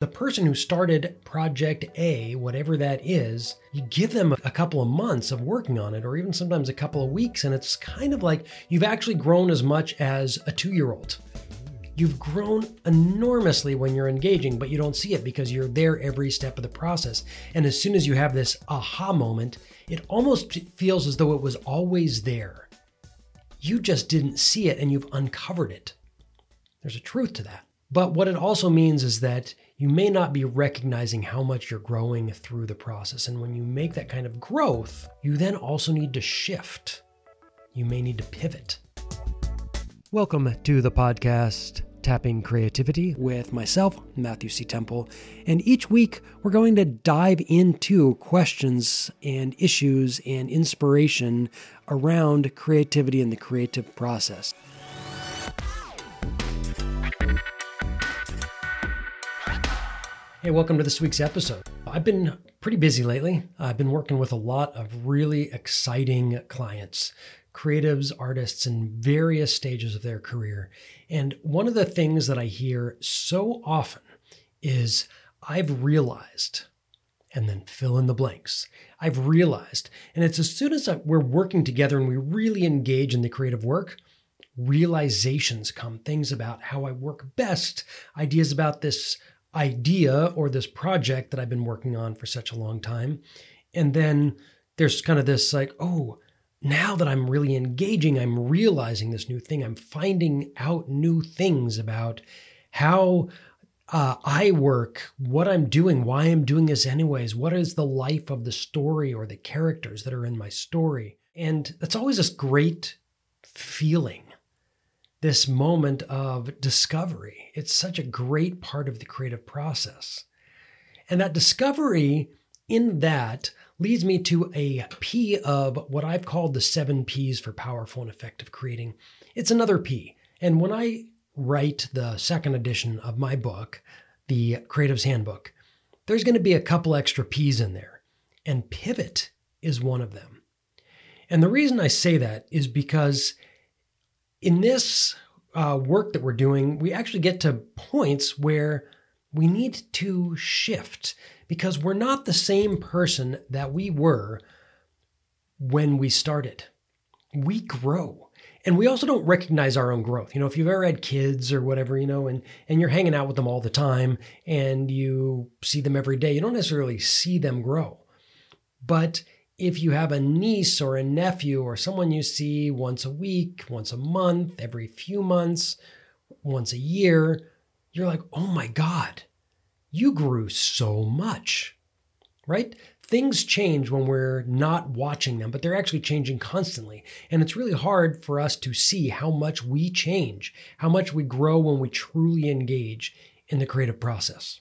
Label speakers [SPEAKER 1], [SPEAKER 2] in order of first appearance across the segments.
[SPEAKER 1] The person who started Project A, whatever that is, you give them a couple of months of working on it, or even sometimes a couple of weeks, and it's kind of like you've actually grown as much as a two year old. You've grown enormously when you're engaging, but you don't see it because you're there every step of the process. And as soon as you have this aha moment, it almost feels as though it was always there. You just didn't see it and you've uncovered it. There's a truth to that. But what it also means is that you may not be recognizing how much you're growing through the process. And when you make that kind of growth, you then also need to shift. You may need to pivot. Welcome to the podcast, Tapping Creativity, with myself, Matthew C. Temple. And each week, we're going to dive into questions and issues and inspiration around creativity and the creative process. Hey, welcome to this week's episode. I've been pretty busy lately. I've been working with a lot of really exciting clients, creatives, artists in various stages of their career. And one of the things that I hear so often is I've realized, and then fill in the blanks. I've realized. And it's as soon as we're working together and we really engage in the creative work, realizations come, things about how I work best, ideas about this idea or this project that I've been working on for such a long time. And then there's kind of this like, oh, now that I'm really engaging, I'm realizing this new thing. I'm finding out new things about how uh, I work, what I'm doing, why I'm doing this anyways, what is the life of the story or the characters that are in my story. And that's always this great feeling this moment of discovery. It's such a great part of the creative process. And that discovery in that leads me to a P of what I've called the seven P's for powerful and effective creating. It's another P. And when I write the second edition of my book, the Creative's Handbook, there's going to be a couple extra P's in there. And pivot is one of them. And the reason I say that is because in this uh, work that we're doing, we actually get to points where we need to shift because we're not the same person that we were when we started. We grow. And we also don't recognize our own growth. You know, if you've ever had kids or whatever, you know, and, and you're hanging out with them all the time and you see them every day, you don't necessarily see them grow. But if you have a niece or a nephew or someone you see once a week, once a month, every few months, once a year, you're like, oh my God, you grew so much, right? Things change when we're not watching them, but they're actually changing constantly. And it's really hard for us to see how much we change, how much we grow when we truly engage in the creative process.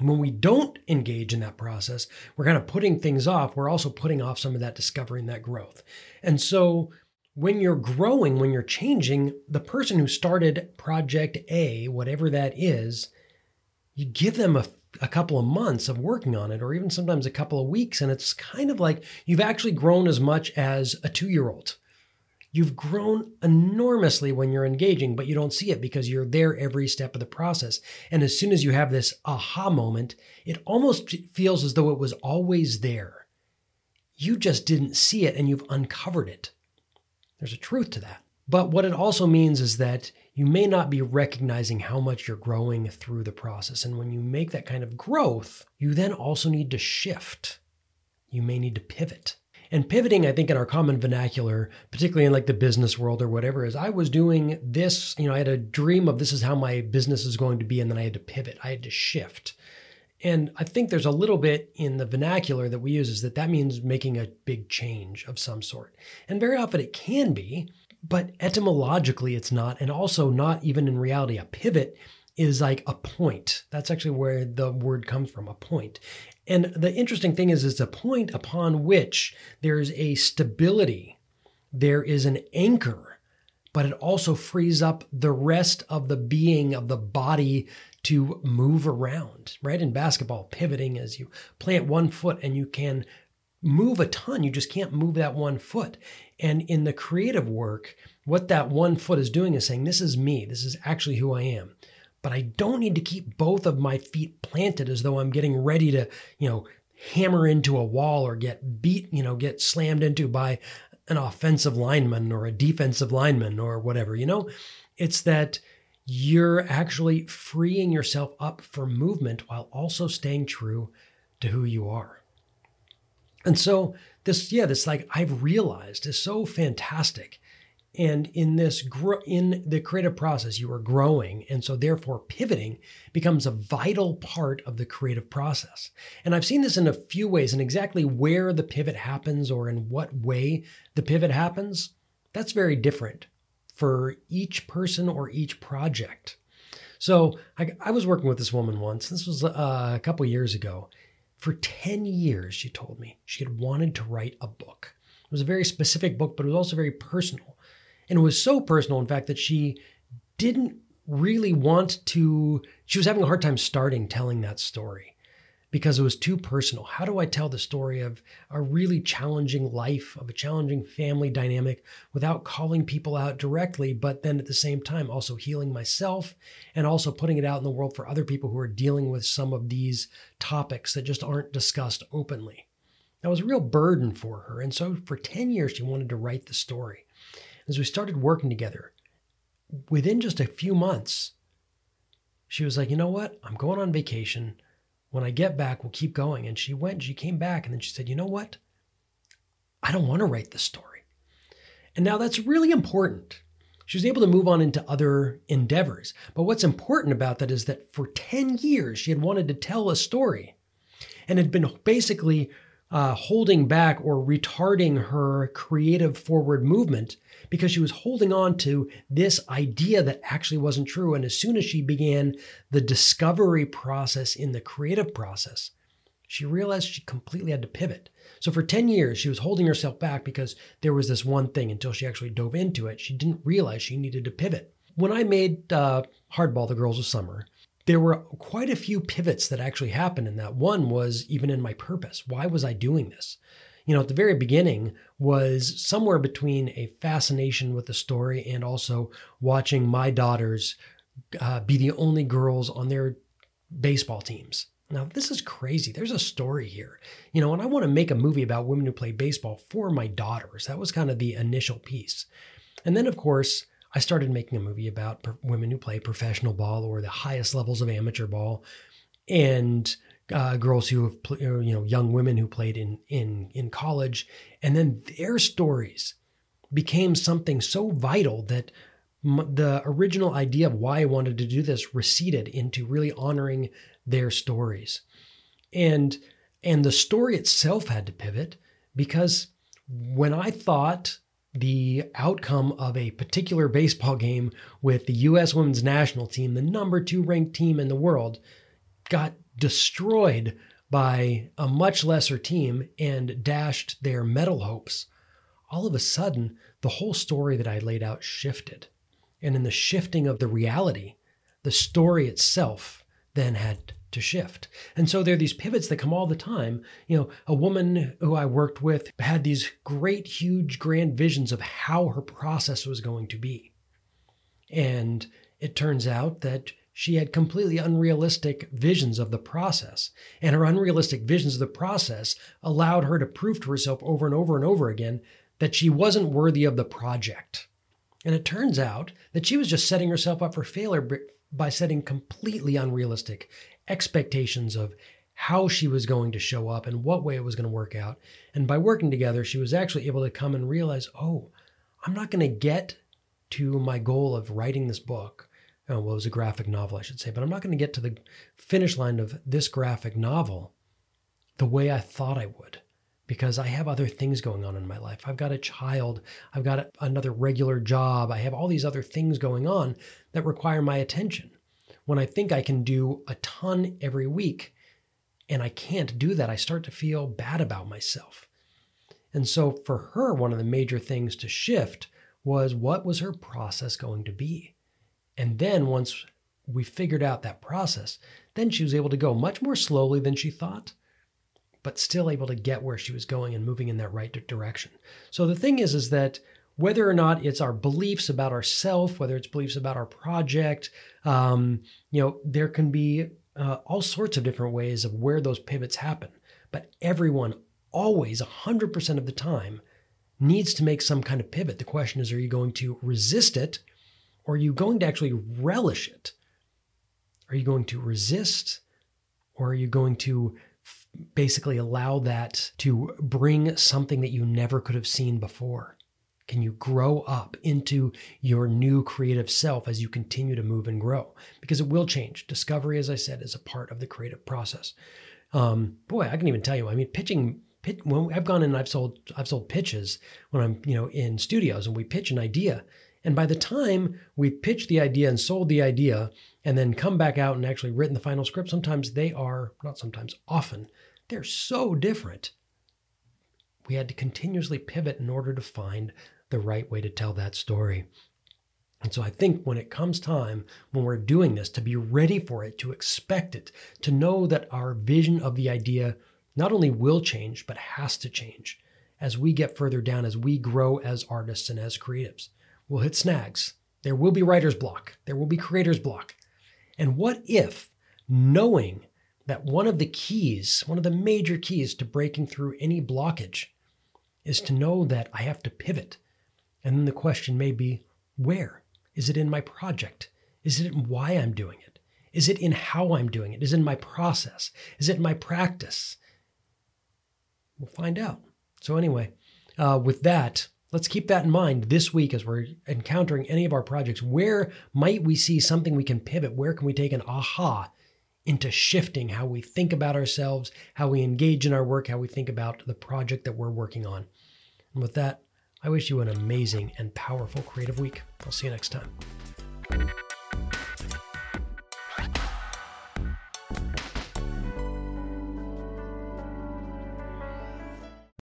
[SPEAKER 1] When we don't engage in that process, we're kind of putting things off. We're also putting off some of that discovery and that growth. And so when you're growing, when you're changing, the person who started Project A, whatever that is, you give them a, a couple of months of working on it, or even sometimes a couple of weeks. And it's kind of like you've actually grown as much as a two year old. You've grown enormously when you're engaging, but you don't see it because you're there every step of the process. And as soon as you have this aha moment, it almost feels as though it was always there. You just didn't see it and you've uncovered it. There's a truth to that. But what it also means is that you may not be recognizing how much you're growing through the process. And when you make that kind of growth, you then also need to shift. You may need to pivot. And pivoting, I think, in our common vernacular, particularly in like the business world or whatever, is I was doing this, you know, I had a dream of this is how my business is going to be, and then I had to pivot, I had to shift. And I think there's a little bit in the vernacular that we use is that that means making a big change of some sort. And very often it can be, but etymologically it's not. And also, not even in reality, a pivot is like a point. That's actually where the word comes from, a point. And the interesting thing is, it's a point upon which there is a stability, there is an anchor, but it also frees up the rest of the being of the body to move around, right? In basketball, pivoting as you plant one foot and you can move a ton, you just can't move that one foot. And in the creative work, what that one foot is doing is saying, This is me, this is actually who I am. But I don't need to keep both of my feet planted as though I'm getting ready to, you know, hammer into a wall or get beat, you know, get slammed into by an offensive lineman or a defensive lineman or whatever, you know? It's that you're actually freeing yourself up for movement while also staying true to who you are. And so this, yeah, this like I've realized is so fantastic and in this in the creative process you are growing. And so therefore pivoting becomes a vital part of the creative process. And i've seen this in a few ways. And exactly where the pivot happens or in what way the pivot happens that's very different for each person or each project. So i, I was working with this woman once. This was uh, a couple years ago. For 10 years she told me she had wanted to write a book. It was a very specific book but it was also very personal and it was so personal, in fact, that she didn't really want to, she was having a hard time starting telling that story because it was too personal. How do I tell the story of a really challenging life, of a challenging family dynamic without calling people out directly, but then at the same time also healing myself and also putting it out in the world for other people who are dealing with some of these topics that just aren't discussed openly? That was a real burden for her. And so for 10 years, she wanted to write the story as we started working together, within just a few months, she was like, you know what? I'm going on vacation. When I get back, we'll keep going. And she went, she came back, and then she said, you know what? I don't want to write this story. And now that's really important. She was able to move on into other endeavors. But what's important about that is that for 10 years, she had wanted to tell a story and had been basically uh, holding back or retarding her creative forward movement because she was holding on to this idea that actually wasn't true. And as soon as she began the discovery process in the creative process, she realized she completely had to pivot. So for 10 years, she was holding herself back because there was this one thing until she actually dove into it. She didn't realize she needed to pivot. When I made uh, Hardball, The Girls of Summer, there were quite a few pivots that actually happened in that. One was even in my purpose. Why was I doing this? You know, at the very beginning was somewhere between a fascination with the story and also watching my daughters uh, be the only girls on their baseball teams. Now, this is crazy. There's a story here. You know, and I want to make a movie about women who play baseball for my daughters. That was kind of the initial piece. And then, of course, I started making a movie about women who play professional ball or the highest levels of amateur ball, and uh, girls who have pl- you know young women who played in in in college, and then their stories became something so vital that m- the original idea of why I wanted to do this receded into really honoring their stories, and and the story itself had to pivot because when I thought the outcome of a particular baseball game with the U.S. women's national team, the number two ranked team in the world, got destroyed by a much lesser team and dashed their medal hopes. All of a sudden, the whole story that I laid out shifted. And in the shifting of the reality, the story itself then had to shift. And so there are these pivots that come all the time. You know, a woman who I worked with had these great, huge, grand visions of how her process was going to be. And it turns out that she had completely unrealistic visions of the process. And her unrealistic visions of the process allowed her to prove to herself over and over and over again that she wasn't worthy of the project. And it turns out that she was just setting herself up for failure by setting completely unrealistic expectations of how she was going to show up and what way it was going to work out. And by working together, she was actually able to come and realize, oh, I'm not going to get to my goal of writing this book. Oh, well, it was a graphic novel, I should say, but I'm not going to get to the finish line of this graphic novel the way I thought I would because I have other things going on in my life. I've got a child, I've got another regular job, I have all these other things going on that require my attention when I think I can do a ton every week and I can't do that, I start to feel bad about myself. And so for her, one of the major things to shift was what was her process going to be? And then once we figured out that process, then she was able to go much more slowly than she thought, but still able to get where she was going and moving in that right direction. So the thing is, is that whether or not it's our beliefs about ourself, whether it's beliefs about our project, um, you know, there can be uh, all sorts of different ways of where those pivots happen. But everyone always, 100% of the time, needs to make some kind of pivot. The question is, are you going to resist it or are you going to actually relish it? Are you going to resist or are you going to basically allow that to bring something that you never could have seen before? Can you grow up into your new creative self as you continue to move and grow? Because it will change. Discovery, as I said, is a part of the creative process. Um, boy, I can even tell you. I mean, pitching. Pitch, when I've gone and I've sold, I've sold pitches when I'm, you know, in studios and we pitch an idea, and by the time we pitch the idea and sold the idea, and then come back out and actually written the final script, sometimes they are not sometimes, often they're so different. We had to continuously pivot in order to find the right way to tell that story. And so I think when it comes time, when we're doing this, to be ready for it, to expect it, to know that our vision of the idea not only will change, but has to change as we get further down, as we grow as artists and as creatives. We'll hit snags. There will be writer's block. There will be creator's block. And what if knowing that one of the keys, one of the major keys to breaking through any blockage is to know that I have to pivot. And then the question may be where? Is it in my project? Is it in why I'm doing it? Is it in how I'm doing it? Is it in my process? Is it in my practice? We'll find out. So, anyway, uh, with that, let's keep that in mind this week as we're encountering any of our projects. Where might we see something we can pivot? Where can we take an aha into shifting how we think about ourselves, how we engage in our work, how we think about the project that we're working on? And with that, I wish you an amazing and powerful creative week. I'll see you next time.